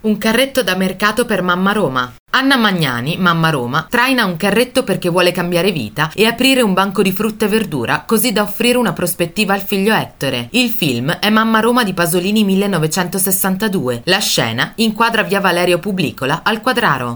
Un carretto da mercato per Mamma Roma. Anna Magnani, mamma Roma, traina un carretto perché vuole cambiare vita e aprire un banco di frutta e verdura così da offrire una prospettiva al figlio Ettore. Il film è Mamma Roma di Pasolini 1962. La scena inquadra via Valerio Publicola al Quadraro.